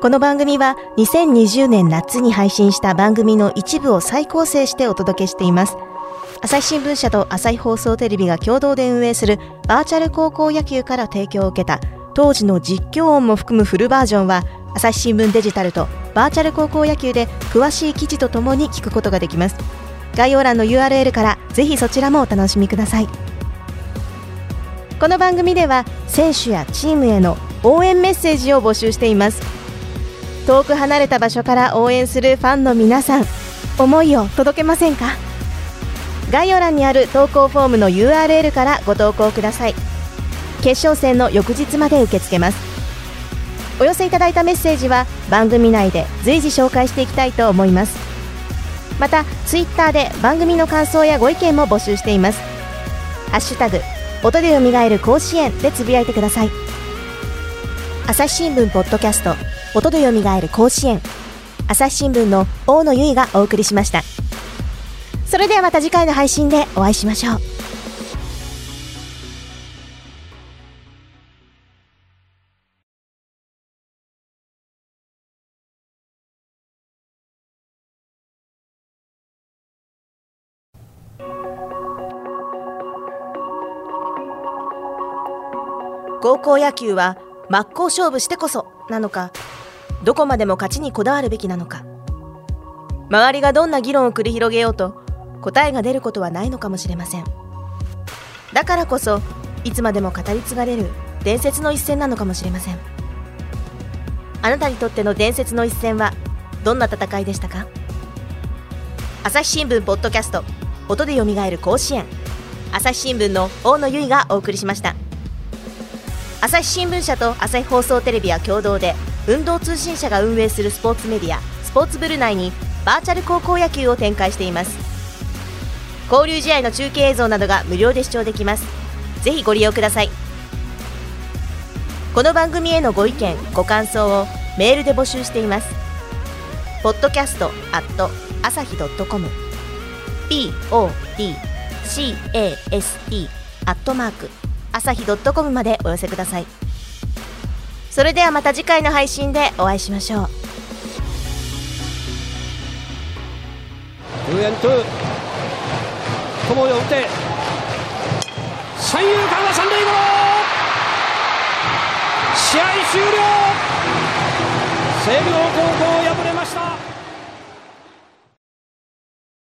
Speaker 1: この番組は2020年夏に配信した番組の一部を再構成してお届けしています。朝日新聞社と朝日放送テレビが共同で運営するバーチャル高校野球から提供を受けた当時の実況音も含むフルバージョンは朝日新聞デジタルとバーチャル高校野球で詳しい記事とともに聞くことができます。概要欄の URL からぜひそちらもお楽しみください。この番組では選手やチームへの応援メッセージを募集しています。遠く離れた場所から応援するファンの皆さん思いを届けませんか？概要欄にある投稿フォームの URL からご投稿ください。決勝戦の翌日まで受け付けます。お寄せいただいたメッセージは番組内で随時紹介していきたいと思います。またツイッターで番組の感想やご意見も募集しています。ハッシュタグ音でよみがえる甲子園でつぶやいてください。朝日新聞ポッドキャスト音でよみがえる甲子園。朝日新聞の大野由依がお送りしました。それではまた次回の配信でお会いしましょう。高校野球は真っ向勝負してこそなのかどこまでも勝ちにこだわるべきなのか。周りがどんな議論を繰り広げようと答えが出ることはないのかもしれません。だからこそいつまでも語り継がれる伝説の一戦なのかもしれません。あなたにとっての伝説の一戦はどんな戦いでしたか？朝日新聞ポッドキャスト音でよみがえる甲子園。朝日新聞の大野由依がお送りしました。朝日新聞社と朝日放送テレビは共同で運動通信社が運営するスポーツメディアスポーツブル内にバーチャル高校野球を展開しています。交流試合の中継映像などが無料で視聴できます。ぜひご利用ください。この番組へのご意見ご感想をメールで募集しています。ポッドキャストアット朝日 .com podcast アットマーク朝日 .com までお寄せください。それではまた次回の配信でお会いしましょう。
Speaker 5: two and two 友を打って三遊間は三塁ゴロ。試合終了。星稜高校